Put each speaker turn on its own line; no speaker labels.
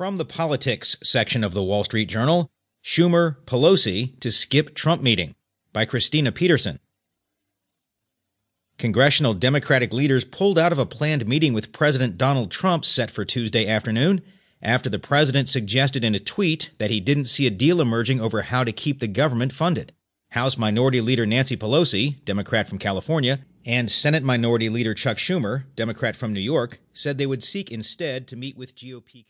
From the politics section of the Wall Street Journal, Schumer Pelosi to skip Trump meeting by Kristina Peterson. Congressional Democratic leaders pulled out of a planned meeting with President Donald Trump set for Tuesday afternoon after the president suggested in a tweet that he didn't see a deal emerging over how to keep the government funded. House Minority Leader Nancy Pelosi, Democrat from California, and Senate Minority Leader Chuck Schumer, Democrat from New York, said they would seek instead to meet with GOP.